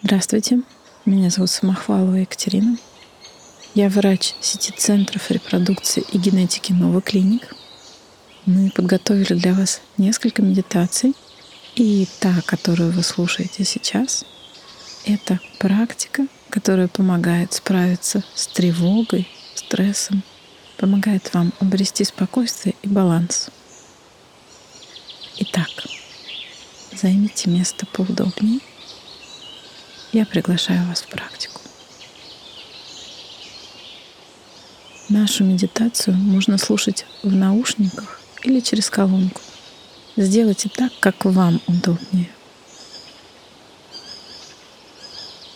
Здравствуйте, меня зовут Самохвалова Екатерина. Я врач сети центров репродукции и генетики Новый Клиник. Мы подготовили для вас несколько медитаций. И та, которую вы слушаете сейчас, это практика, которая помогает справиться с тревогой, стрессом, помогает вам обрести спокойствие и баланс. Итак, займите место поудобнее. Я приглашаю вас в практику. Нашу медитацию можно слушать в наушниках или через колонку. Сделайте так, как вам удобнее.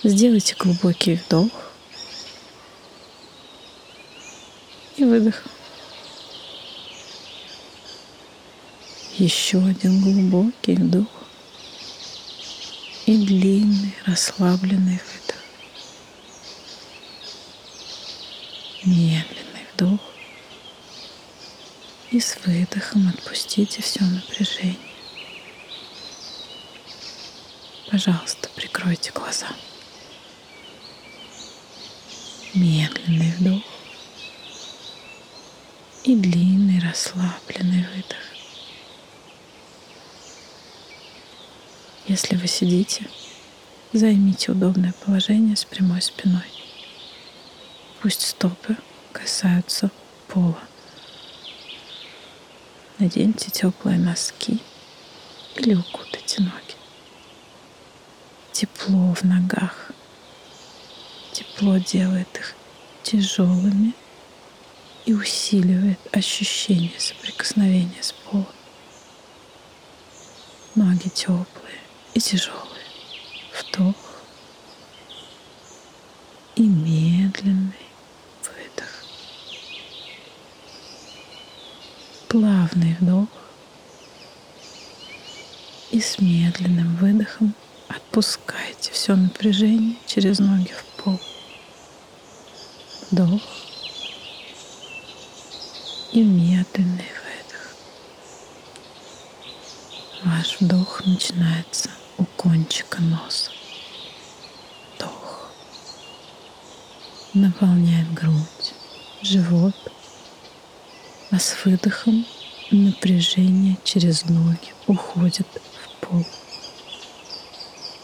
Сделайте глубокий вдох и выдох. Еще один глубокий вдох и длинный расслабленный выдох. Медленный вдох. И с выдохом отпустите все напряжение. Пожалуйста, прикройте глаза. Медленный вдох и длинный расслабленный выдох. Если вы сидите, займите удобное положение с прямой спиной. Пусть стопы касаются пола. Наденьте теплые носки или укутайте ноги. Тепло в ногах. Тепло делает их тяжелыми и усиливает ощущение соприкосновения с полом. Ноги теплые и тяжелые. Вдох и медленный выдох. Плавный вдох и с медленным выдохом отпускайте все напряжение через ноги в пол. Вдох и медленный выдох. Ваш вдох начинается у кончика носа. Вдох. Наполняет грудь, живот. А с выдохом напряжение через ноги уходит в пол.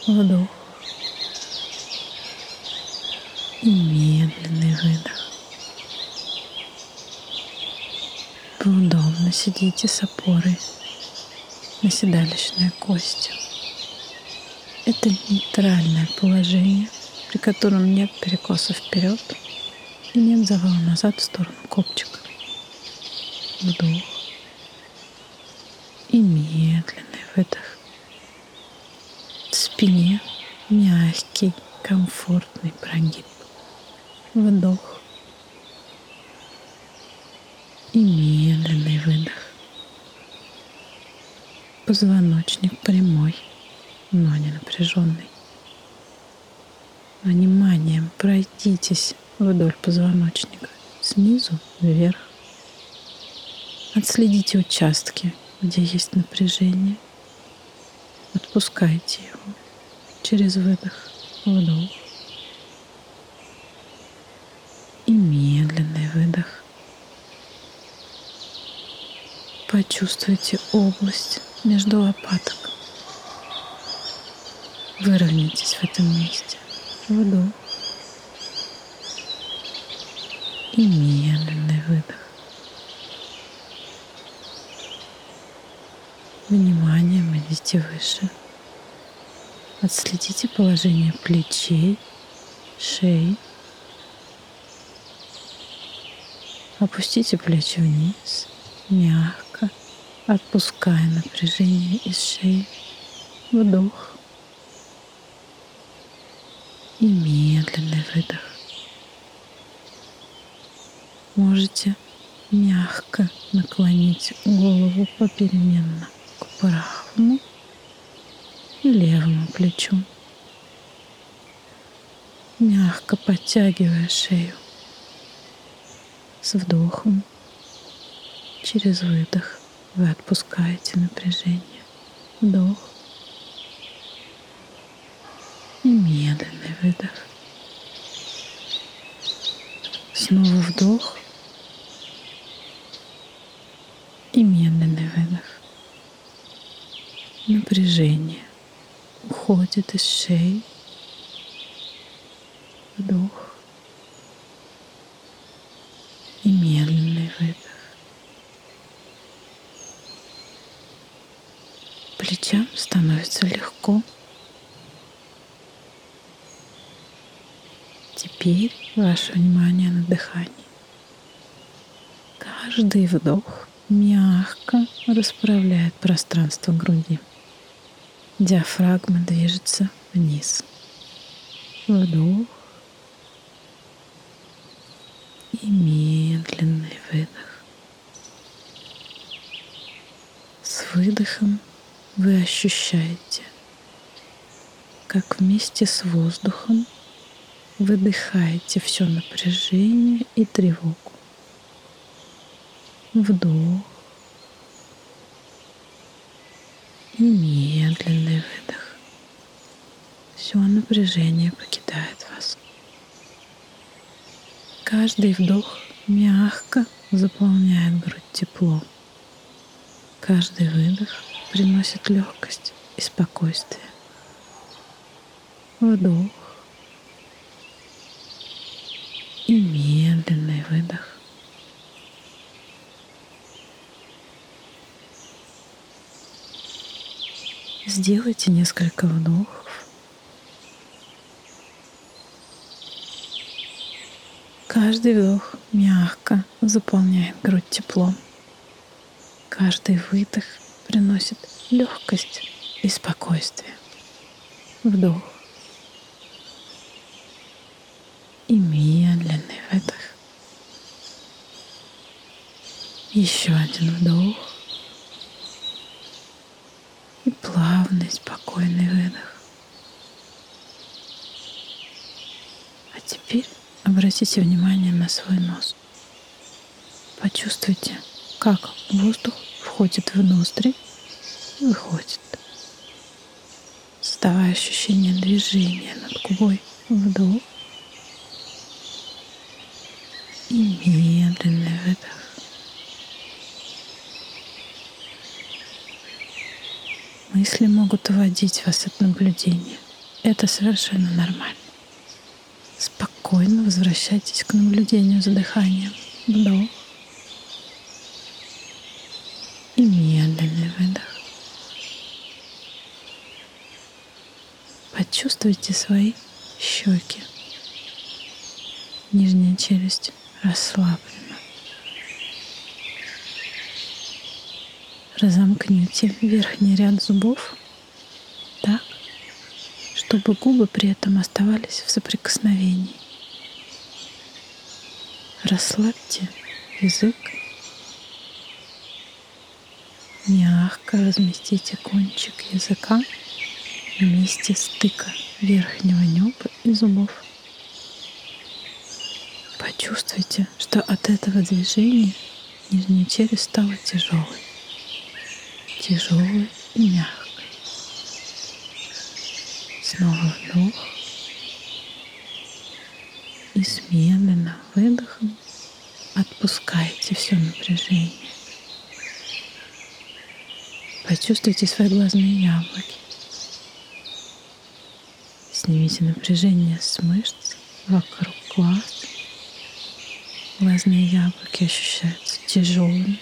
Вдох. И медленный выдох. Вы удобно сидите с опорой на седалищной кости. Это нейтральное положение, при котором нет перекоса вперед и нет завала назад в сторону копчика. Вдох и медленный выдох. В спине мягкий, комфортный прогиб. Вдох и медленный выдох. Позвоночник прямой – но не напряженный. Вниманием пройдитесь вдоль позвоночника, снизу вверх. Отследите участки, где есть напряжение. Отпускайте его через выдох, вдох и медленный выдох. Почувствуйте область между лопаток. Выровняйтесь в этом месте. Вдох. И медленный выдох. Вниманием идите выше. Отследите положение плечей, шеи. Опустите плечи вниз, мягко, отпуская напряжение из шеи. Вдох и медленный выдох. Можете мягко наклонить голову попеременно к правому и левому плечу, мягко подтягивая шею с вдохом. Через выдох вы отпускаете напряжение. Вдох и И медленный выдох. Снова вдох. И медленный выдох. Напряжение уходит из шеи. Вдох. И медленный выдох. Плечам становится легко. Теперь ваше внимание на дыхании. Каждый вдох мягко расправляет пространство груди. Диафрагма движется вниз. Вдох и медленный выдох. С выдохом вы ощущаете, как вместе с воздухом выдыхаете все напряжение и тревогу. Вдох и медленный выдох. Все напряжение покидает вас. Каждый вдох мягко заполняет грудь теплом. Каждый выдох приносит легкость и спокойствие. Вдох и медленный выдох. Сделайте несколько вдохов. Каждый вдох мягко заполняет грудь теплом. Каждый выдох приносит легкость и спокойствие. Вдох. И медленный выдох. Еще один вдох. И плавный, спокойный выдох. А теперь обратите внимание на свой нос. Почувствуйте, как воздух входит в ноздри и выходит, создавая ощущение движения над губой. Вдох и медленный выдох. Мысли могут уводить вас от наблюдения. Это совершенно нормально. Спокойно возвращайтесь к наблюдению за дыханием. Вдох. и медленный выдох. Почувствуйте свои щеки. Нижняя челюсть расслаблена. Разомкните верхний ряд зубов так, чтобы губы при этом оставались в соприкосновении. Расслабьте язык Мягко разместите кончик языка на месте стыка верхнего неба и зубов. Почувствуйте, что от этого движения нижняя челюсть стала тяжелой. Тяжелой и мягкой. Снова вдох. И с медленным выдохом отпускайте все напряжение. Почувствуйте свои глазные яблоки. Снимите напряжение с мышц вокруг глаз. Глазные яблоки ощущаются тяжелыми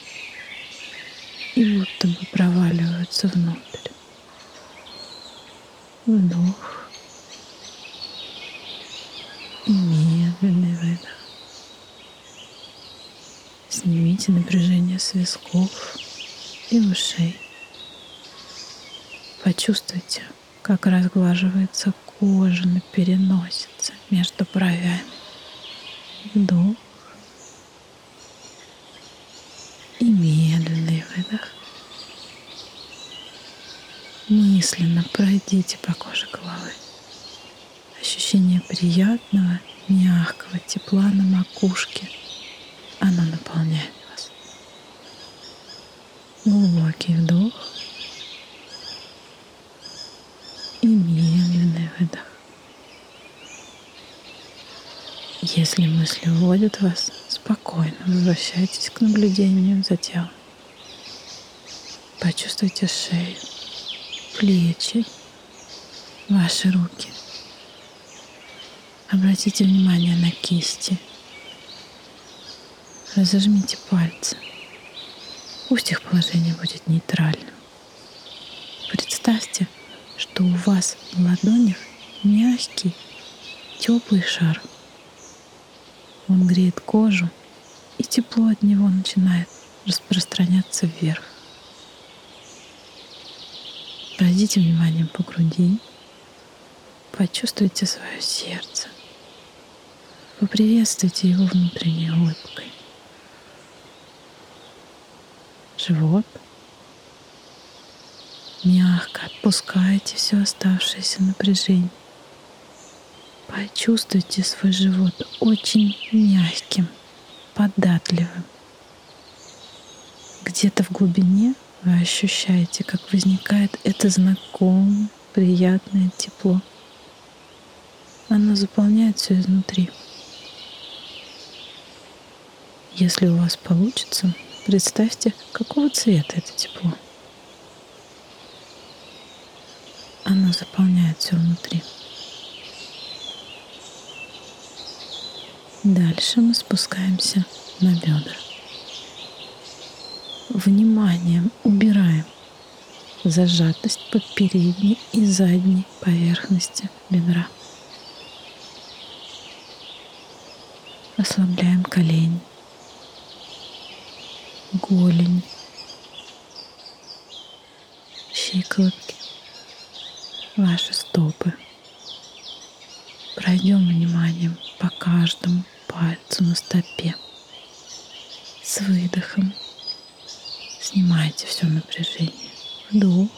и будто бы проваливаются внутрь. Вдох и медленный выдох. Снимите напряжение с висков и ушей. Почувствуйте, как разглаживается кожа на переносице между бровями. Вдох мысленно пройдите по коже головы. Ощущение приятного, мягкого тепла на макушке. Оно наполняет вас. Глубокий вдох и медленный выдох. Если мысли уводят вас, спокойно возвращайтесь к наблюдению за телом. Почувствуйте шею, плечи, ваши руки. Обратите внимание на кисти. Разожмите пальцы. Пусть их положение будет нейтральным. Представьте, что у вас в ладонях мягкий, теплый шар. Он греет кожу, и тепло от него начинает распространяться вверх. Пройдите вниманием по груди, почувствуйте свое сердце, поприветствуйте его внутренней улыбкой. Живот. Мягко отпускайте все оставшееся напряжение. Почувствуйте свой живот очень мягким, податливым. Где-то в глубине вы ощущаете, как возникает это знакомое, приятное тепло. Оно заполняет все изнутри. Если у вас получится, представьте, какого цвета это тепло. Оно заполняет все внутри. Дальше мы спускаемся на бедра. Вниманием зажатость под передней и задней поверхности бедра. Ослабляем колени, голень, щиколотки, ваши стопы. Пройдем вниманием по каждому пальцу на стопе. С выдохом снимайте все напряжение. Вдох.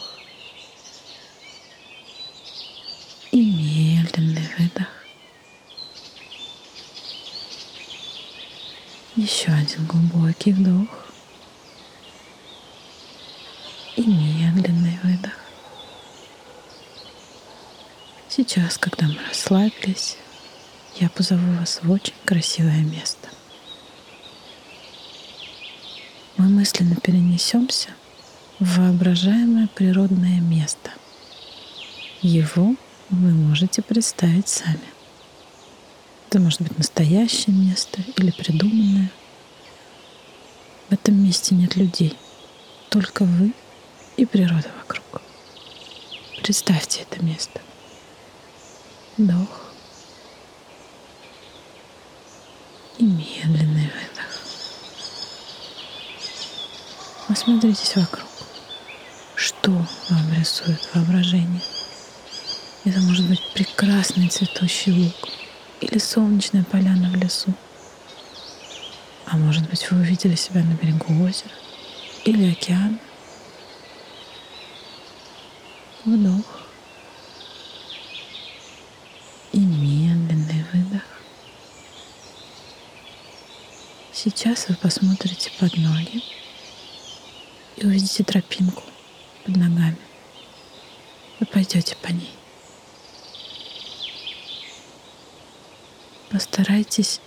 И медленный выдох. Еще один глубокий вдох. И медленный выдох. Сейчас, когда мы расслабились, я позову вас в очень красивое место. Мы мысленно перенесемся воображаемое природное место. Его вы можете представить сами. Это может быть настоящее место или придуманное. В этом месте нет людей, только вы и природа вокруг. Представьте это место. Вдох. и медленный выдох. Осмотритесь вокруг. Что вам рисует воображение? Это может быть прекрасный цветущий луг или солнечная поляна в лесу. А может быть, вы увидели себя на берегу озера или океана. Вдох. И медленный выдох. Сейчас вы посмотрите под ноги и увидите тропинку под ногами. Вы пойдете по ней. Постарайтесь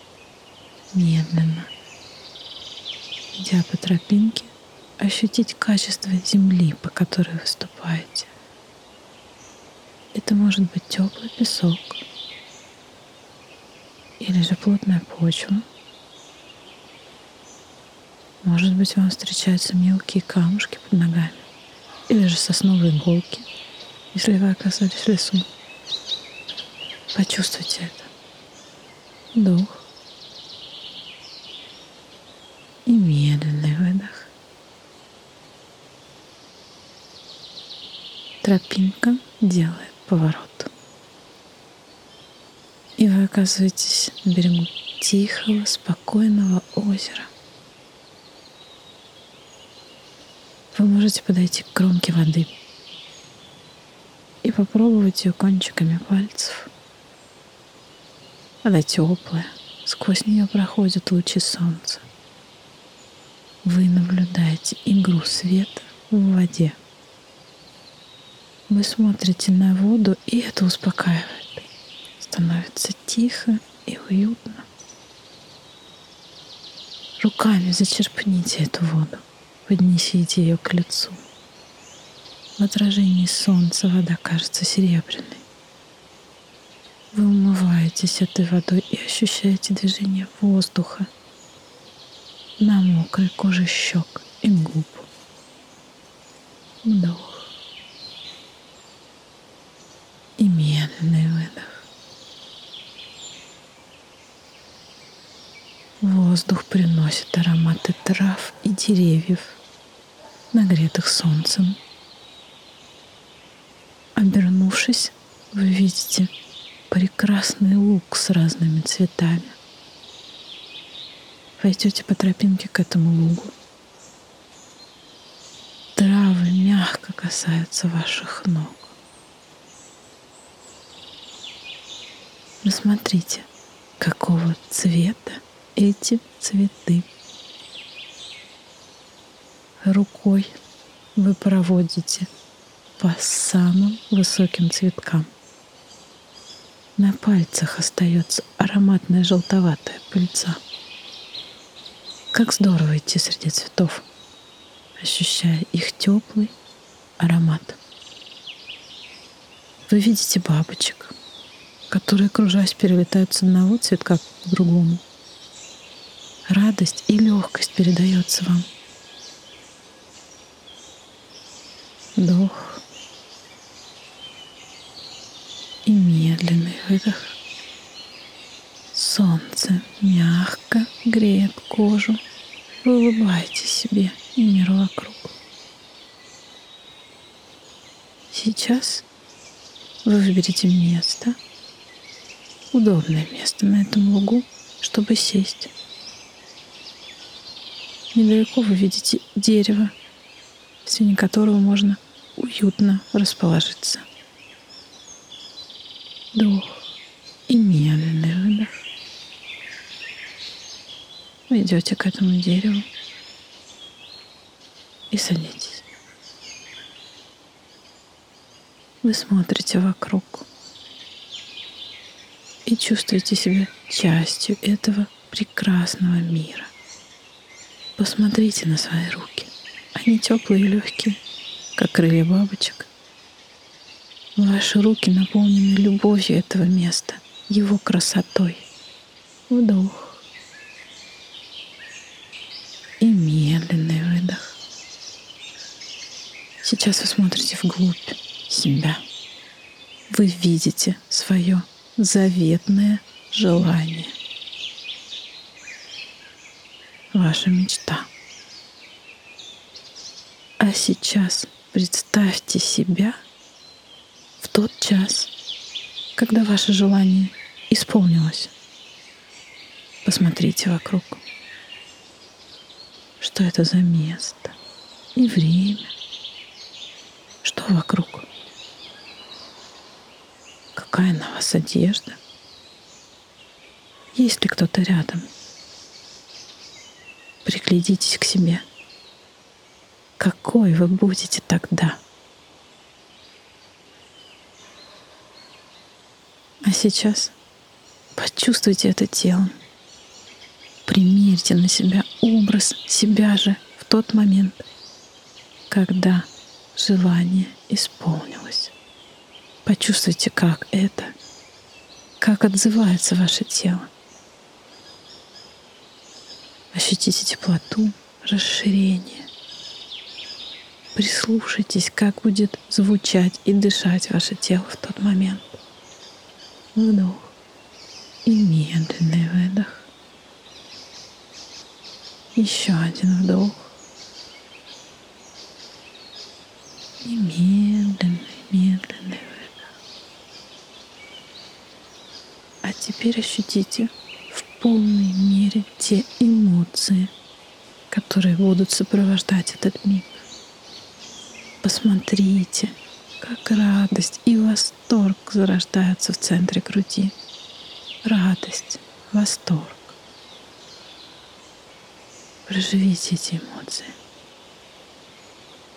медленно, идя по тропинке, ощутить качество земли, по которой вы ступаете. Это может быть теплый песок или же плотная почва – может быть, вам встречаются мелкие камушки под ногами или же сосновые иголки, если вы оказались в лесу. Почувствуйте это. Вдох и медленный выдох. Тропинка делает поворот. И вы оказываетесь на берегу тихого, спокойного озера. Вы можете подойти к кромке воды и попробовать ее кончиками пальцев. Вода теплая, сквозь нее проходят лучи солнца. Вы наблюдаете игру света в воде. Вы смотрите на воду, и это успокаивает. Становится тихо и уютно. Руками зачерпните эту воду, поднесите ее к лицу. В отражении солнца вода кажется серебряной. Вы умываетесь этой водой и ощущаете движение воздуха на мокрой коже щек и губ. Вдох и медленный выдох. Воздух приносит ароматы трав и деревьев, нагретых солнцем. Обернувшись, вы видите прекрасный луг с разными цветами. Пойдете по тропинке к этому лугу. Травы мягко касаются ваших ног. Рассмотрите, какого цвета эти цветы. Рукой вы проводите по самым высоким цветкам. На пальцах остается ароматная желтоватая пыльца. Как здорово идти среди цветов, ощущая их теплый аромат. Вы видите бабочек, которые, кружась, перелетают с одного цветка к другому – радость и легкость передается вам. Вдох и медленный выдох. Солнце мягко греет кожу. Вы улыбаетесь себе и миру вокруг. Сейчас вы выберете место, удобное место на этом лугу, чтобы сесть. Недалеко вы видите дерево, в тени которого можно уютно расположиться. Вдох и медленный выдох. Вы идете к этому дереву и садитесь. Вы смотрите вокруг и чувствуете себя частью этого прекрасного мира. Посмотрите на свои руки. Они теплые и легкие, как крылья бабочек. Ваши руки наполнены любовью этого места, его красотой. Вдох. И медленный выдох. Сейчас вы смотрите вглубь себя. Вы видите свое заветное желание – ваша мечта. А сейчас представьте себя в тот час, когда ваше желание исполнилось. Посмотрите вокруг. Что это за место и время? Что вокруг? Какая на вас одежда? Есть ли кто-то рядом? Приглядитесь к себе. Какой вы будете тогда? А сейчас почувствуйте это телом. Примерьте на себя образ себя же в тот момент, когда желание исполнилось. Почувствуйте, как это, как отзывается ваше тело. Ощутите теплоту, расширение. Прислушайтесь, как будет звучать и дышать ваше тело в тот момент. Вдох и медленный выдох. Еще один вдох. И медленный, медленный выдох. А теперь ощутите полной мере те эмоции, которые будут сопровождать этот миг. Посмотрите, как радость и восторг зарождаются в центре груди. Радость, восторг. Проживите эти эмоции.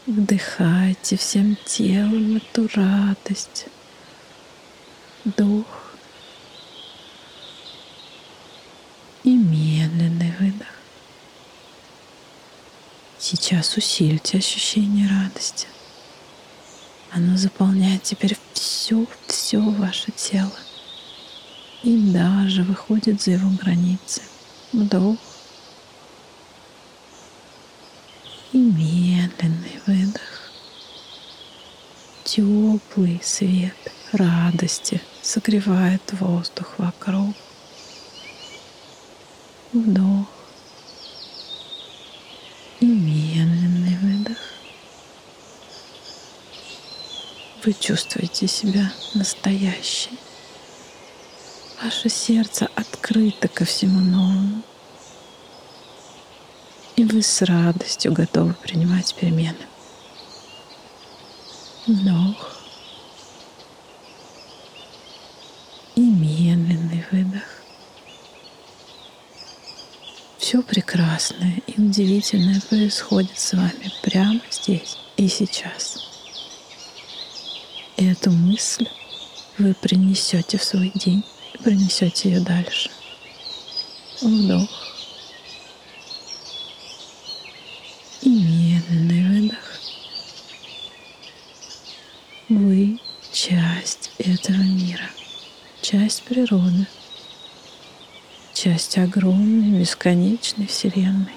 Вдыхайте всем телом эту радость. Дух и медленный выдох. сейчас усильте ощущение радости. Оно заполняет теперь все, все ваше тело. И даже выходит за его границы. Вдох. И медленный выдох. Теплый свет радости согревает воздух вокруг. Вдох. И медленный выдох. Вы чувствуете себя настоящей. Ваше сердце открыто ко всему новому. И вы с радостью готовы принимать перемены. Вдох. И медленный выдох. Все прекрасное и удивительное происходит с вами прямо здесь и сейчас. И эту мысль вы принесете в свой день и принесете ее дальше. Вдох. И медленный выдох. Вы часть этого мира, часть природы, часть огромной, бесконечной Вселенной.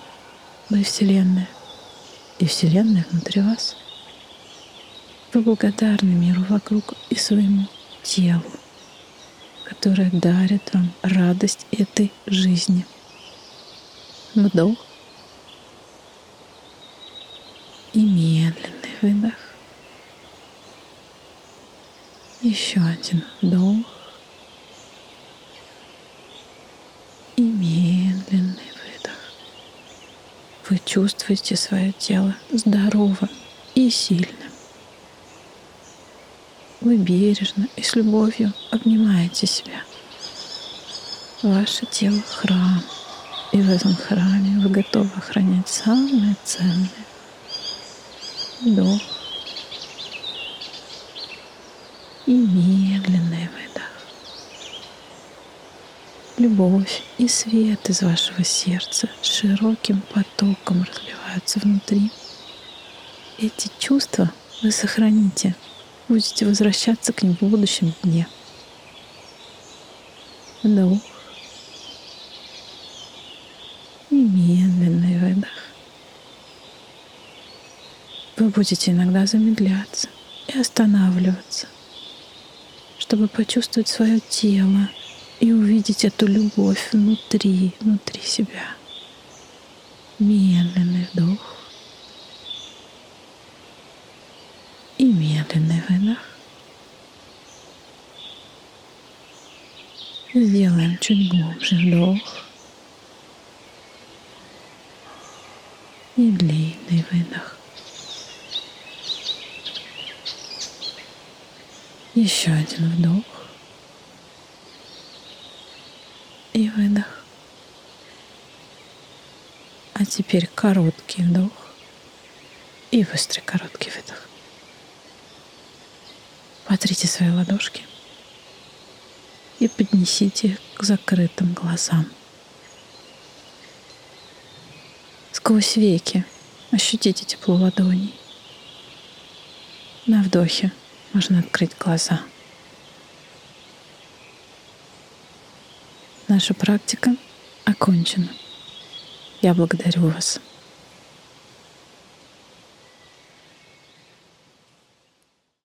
Вы Вселенная, и Вселенная внутри вас — вы благодарны миру вокруг и своему телу, которое дарит вам радость этой жизни. Вдох и медленный выдох. Еще один вдох и медленный выдох. Вы чувствуете свое тело здоровым и сильным. Вы бережно и с любовью обнимаете себя. Ваше тело — храм, и в этом храме вы готовы охранять самое ценное. Вдох и медленный выдох. Любовь и свет из вашего сердца широким потоком разливаются внутри. Эти чувства вы сохраните — будете возвращаться к ним в будущем дне. Вдох. И медленный выдох. Вы будете иногда замедляться и останавливаться, чтобы почувствовать свое тело и увидеть эту любовь внутри, внутри себя. Медленный вдох. И выдох. Сделаем чуть глубже вдох. И длинный выдох. Еще один вдох. И выдох. А теперь короткий вдох и быстрый короткий выдох. Потрите свои ладошки и поднесите их к закрытым глазам. Сквозь веки ощутите тепло ладоней. На вдохе можно открыть глаза. Наша практика окончена. Я благодарю вас.